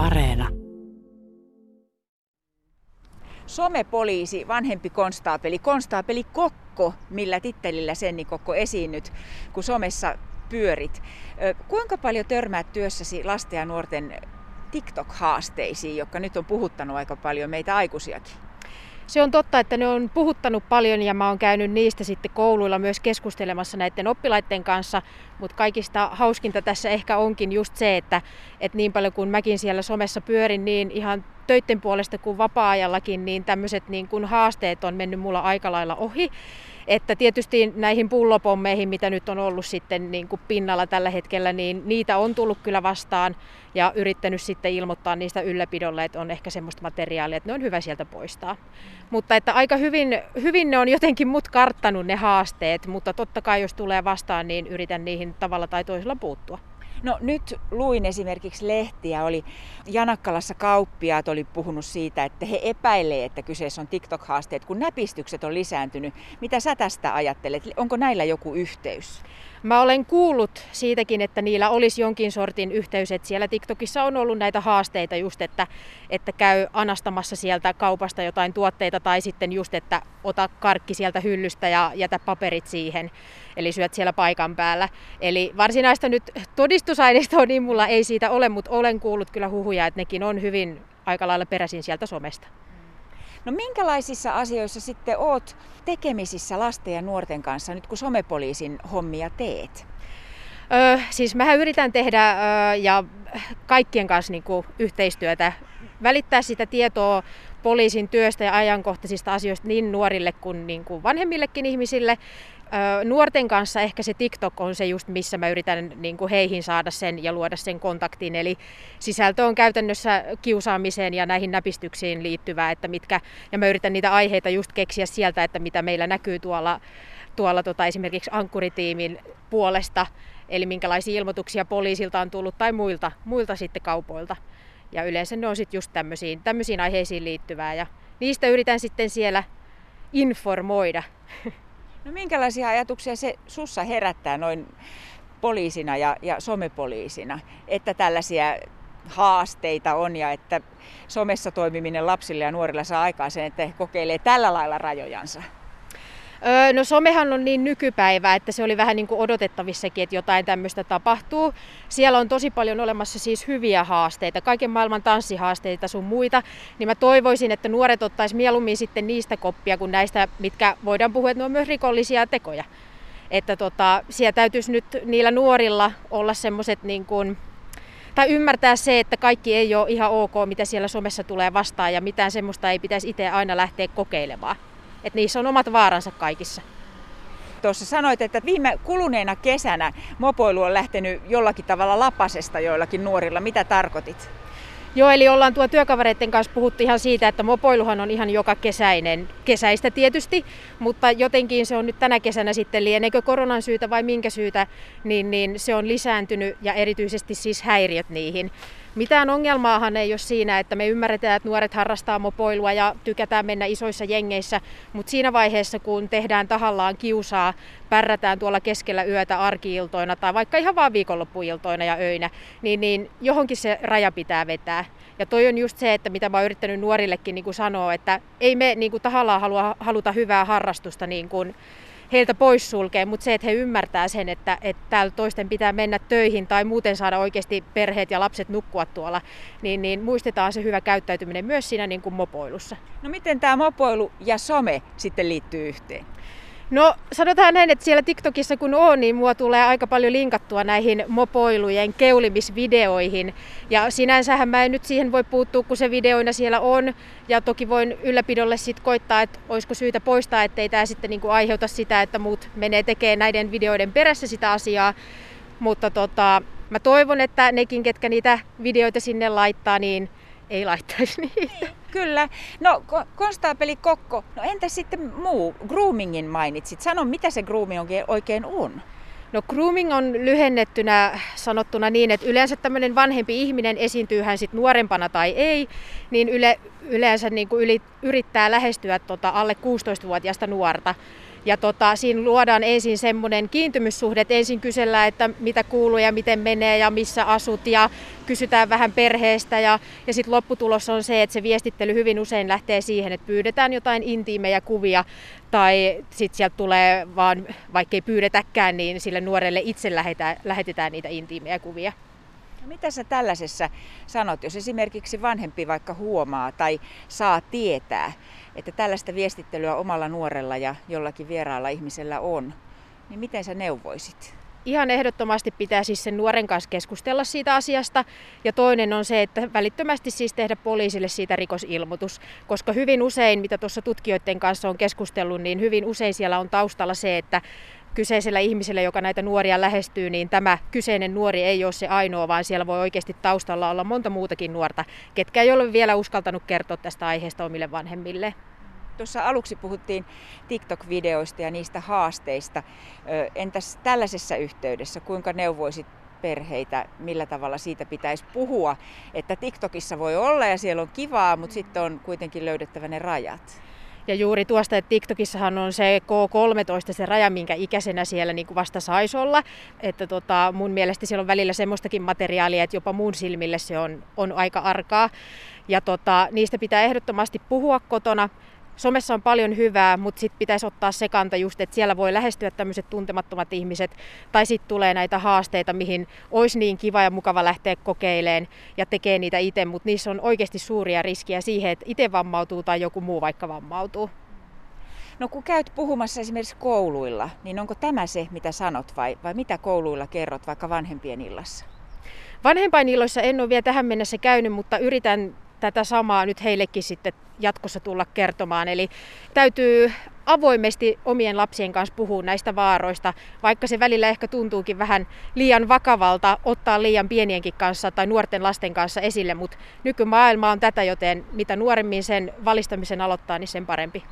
Areena. Somepoliisi, vanhempi konstaapeli, konstaapeli Kokko, millä tittelillä Senni Kokko esiinnyt, kun somessa pyörit. Kuinka paljon törmäät työssäsi lasten ja nuorten TikTok-haasteisiin, jotka nyt on puhuttanut aika paljon meitä aikuisiakin? Se on totta, että ne on puhuttanut paljon ja mä oon käynyt niistä sitten kouluilla myös keskustelemassa näiden oppilaiden kanssa, mutta kaikista hauskinta tässä ehkä onkin just se, että, että niin paljon kuin mäkin siellä somessa pyörin, niin ihan töiden puolesta kuin vapaa-ajallakin, niin tämmöiset niin haasteet on mennyt mulla aika lailla ohi. Että tietysti näihin pullopommeihin, mitä nyt on ollut sitten niin kuin pinnalla tällä hetkellä, niin niitä on tullut kyllä vastaan ja yrittänyt sitten ilmoittaa niistä ylläpidolle, että on ehkä semmoista materiaalia, että ne on hyvä sieltä poistaa. Mutta että aika hyvin, hyvin ne on jotenkin mut karttanut ne haasteet, mutta totta kai jos tulee vastaan, niin yritän niihin tavalla tai toisella puuttua. No nyt luin esimerkiksi lehtiä, oli Janakkalassa kauppiaat oli puhunut siitä, että he epäilee, että kyseessä on TikTok-haasteet, kun näpistykset on lisääntynyt. Mitä sä tästä ajattelet? Onko näillä joku yhteys? Mä olen kuullut siitäkin, että niillä olisi jonkin sortin yhteys, että siellä TikTokissa on ollut näitä haasteita just, että, että käy anastamassa sieltä kaupasta jotain tuotteita tai sitten just, että ota karkki sieltä hyllystä ja jätä paperit siihen, eli syöt siellä paikan päällä. Eli varsinaista nyt todistusaineistoa niin mulla ei siitä ole, mutta olen kuullut kyllä huhuja, että nekin on hyvin aika lailla peräisin sieltä somesta. No minkälaisissa asioissa sitten oot tekemisissä lasten ja nuorten kanssa nyt kun somepoliisin hommia teet? Öö, siis mähän yritän tehdä öö, ja kaikkien kanssa niin kuin, yhteistyötä, välittää sitä tietoa poliisin työstä ja ajankohtaisista asioista niin nuorille kuin, niin kuin vanhemmillekin ihmisille nuorten kanssa ehkä se TikTok on se just, missä mä yritän niin kuin heihin saada sen ja luoda sen kontaktin. Eli sisältö on käytännössä kiusaamiseen ja näihin näpistyksiin liittyvää, että mitkä, ja mä yritän niitä aiheita just keksiä sieltä, että mitä meillä näkyy tuolla, tuolla tota, esimerkiksi ankkuritiimin puolesta, eli minkälaisia ilmoituksia poliisilta on tullut tai muilta, muilta sitten kaupoilta. Ja yleensä ne on sitten just tämmöisiin, tämmöisiin aiheisiin liittyvää ja niistä yritän sitten siellä informoida. No minkälaisia ajatuksia se sussa herättää noin poliisina ja, ja somepoliisina, että tällaisia haasteita on ja että somessa toimiminen lapsille ja nuorille saa aikaan sen, että he kokeilee tällä lailla rajojansa? Öö, no somehan on niin nykypäivää, että se oli vähän niin kuin odotettavissakin, että jotain tämmöistä tapahtuu. Siellä on tosi paljon olemassa siis hyviä haasteita, kaiken maailman tanssihaasteita sun muita, niin mä toivoisin, että nuoret ottais mieluummin sitten niistä koppia kuin näistä, mitkä voidaan puhua, että ne on myös rikollisia tekoja. Että tota, siellä täytyisi nyt niillä nuorilla olla semmoiset niin kuin, tai ymmärtää se, että kaikki ei ole ihan ok, mitä siellä somessa tulee vastaan ja mitään semmoista ei pitäisi itse aina lähteä kokeilemaan että niissä on omat vaaransa kaikissa. Tuossa sanoit, että viime kuluneena kesänä mopoilu on lähtenyt jollakin tavalla lapasesta joillakin nuorilla. Mitä tarkoitit? Joo, eli ollaan tuo työkavereiden kanssa puhuttu ihan siitä, että mopoiluhan on ihan joka kesäinen, kesäistä tietysti, mutta jotenkin se on nyt tänä kesänä sitten lieneekö koronan syytä vai minkä syytä, niin, niin se on lisääntynyt ja erityisesti siis häiriöt niihin. Mitään ongelmaahan ei ole siinä, että me ymmärretään, että nuoret harrastaa mopoilua ja tykätään mennä isoissa jengeissä, mutta siinä vaiheessa, kun tehdään tahallaan kiusaa, pärrätään tuolla keskellä yötä arkiiltoina tai vaikka ihan vaan viikonloppuiltoina ja öinä, niin, niin johonkin se raja pitää vetää. Ja toi on just se, että mitä mä oon yrittänyt nuorillekin niin kuin sanoa, että ei me niin kuin tahallaan halua, haluta hyvää harrastusta niin kuin heiltä poissulkee, mutta se, että he ymmärtää sen, että, että täällä toisten pitää mennä töihin tai muuten saada oikeasti perheet ja lapset nukkua tuolla, niin, niin muistetaan se hyvä käyttäytyminen myös siinä niin kuin mopoilussa. No miten tämä mopoilu ja some sitten liittyy yhteen? No sanotaan näin, että siellä TikTokissa kun on, niin mua tulee aika paljon linkattua näihin mopoilujen keulimisvideoihin. Ja sinänsähän mä en nyt siihen voi puuttua, kun se videoina siellä on. Ja toki voin ylläpidolle sitten koittaa, että olisiko syytä poistaa, ettei tämä sitten niinku aiheuta sitä, että muut menee tekemään näiden videoiden perässä sitä asiaa. Mutta tota, mä toivon, että nekin, ketkä niitä videoita sinne laittaa, niin ei laittaisi niitä. Kyllä. No, konstaapeli Kokko, no entä sitten muu? Groomingin mainitsit. Sano, mitä se grooming oikein on? No grooming on lyhennettynä sanottuna niin, että yleensä tämmöinen vanhempi ihminen, esiintyy hän sitten nuorempana tai ei, niin yle, yleensä niin kuin yli, yrittää lähestyä tota alle 16-vuotiaasta nuorta. Ja tota, siinä luodaan ensin semmoinen kiintymyssuhde, että ensin kysellään, että mitä kuuluu ja miten menee ja missä asut ja kysytään vähän perheestä ja, ja sitten lopputulos on se, että se viestittely hyvin usein lähtee siihen, että pyydetään jotain intiimejä kuvia tai sitten sieltä tulee vaan, vaikka ei pyydetäkään, niin sille nuorelle itse lähetetään, lähetetään niitä intiimejä kuvia. No mitä sä tällaisessa sanot, jos esimerkiksi vanhempi vaikka huomaa tai saa tietää, että tällaista viestittelyä omalla nuorella ja jollakin vieraalla ihmisellä on, niin miten sä neuvoisit? Ihan ehdottomasti pitää siis sen nuoren kanssa keskustella siitä asiasta. Ja toinen on se, että välittömästi siis tehdä poliisille siitä rikosilmoitus. Koska hyvin usein, mitä tuossa tutkijoiden kanssa on keskustellut, niin hyvin usein siellä on taustalla se, että kyseisellä ihmisellä, joka näitä nuoria lähestyy, niin tämä kyseinen nuori ei ole se ainoa, vaan siellä voi oikeasti taustalla olla monta muutakin nuorta, ketkä ei ole vielä uskaltanut kertoa tästä aiheesta omille vanhemmille. Tuossa aluksi puhuttiin TikTok-videoista ja niistä haasteista. Entäs tällaisessa yhteydessä, kuinka neuvoisit perheitä, millä tavalla siitä pitäisi puhua, että TikTokissa voi olla ja siellä on kivaa, mutta sitten on kuitenkin löydettävä ne rajat? Ja juuri tuosta, että TikTokissahan on se K13 se raja, minkä ikäisenä siellä niin kuin vasta saisi olla. Että tota, mun mielestä siellä on välillä semmoistakin materiaalia, että jopa mun silmille se on, on aika arkaa. Ja tota, niistä pitää ehdottomasti puhua kotona somessa on paljon hyvää, mutta sitten pitäisi ottaa se kanta just, että siellä voi lähestyä tämmöiset tuntemattomat ihmiset, tai sitten tulee näitä haasteita, mihin olisi niin kiva ja mukava lähteä kokeileen ja tekee niitä itse, mutta niissä on oikeasti suuria riskiä siihen, että itse vammautuu tai joku muu vaikka vammautuu. No kun käyt puhumassa esimerkiksi kouluilla, niin onko tämä se, mitä sanot vai, vai mitä kouluilla kerrot vaikka vanhempien illassa? Vanhempainilloissa en ole vielä tähän mennessä käynyt, mutta yritän tätä samaa nyt heillekin sitten jatkossa tulla kertomaan. Eli täytyy avoimesti omien lapsien kanssa puhua näistä vaaroista, vaikka se välillä ehkä tuntuukin vähän liian vakavalta ottaa liian pienienkin kanssa tai nuorten lasten kanssa esille, mutta nykymaailma on tätä, joten mitä nuoremmin sen valistamisen aloittaa, niin sen parempi.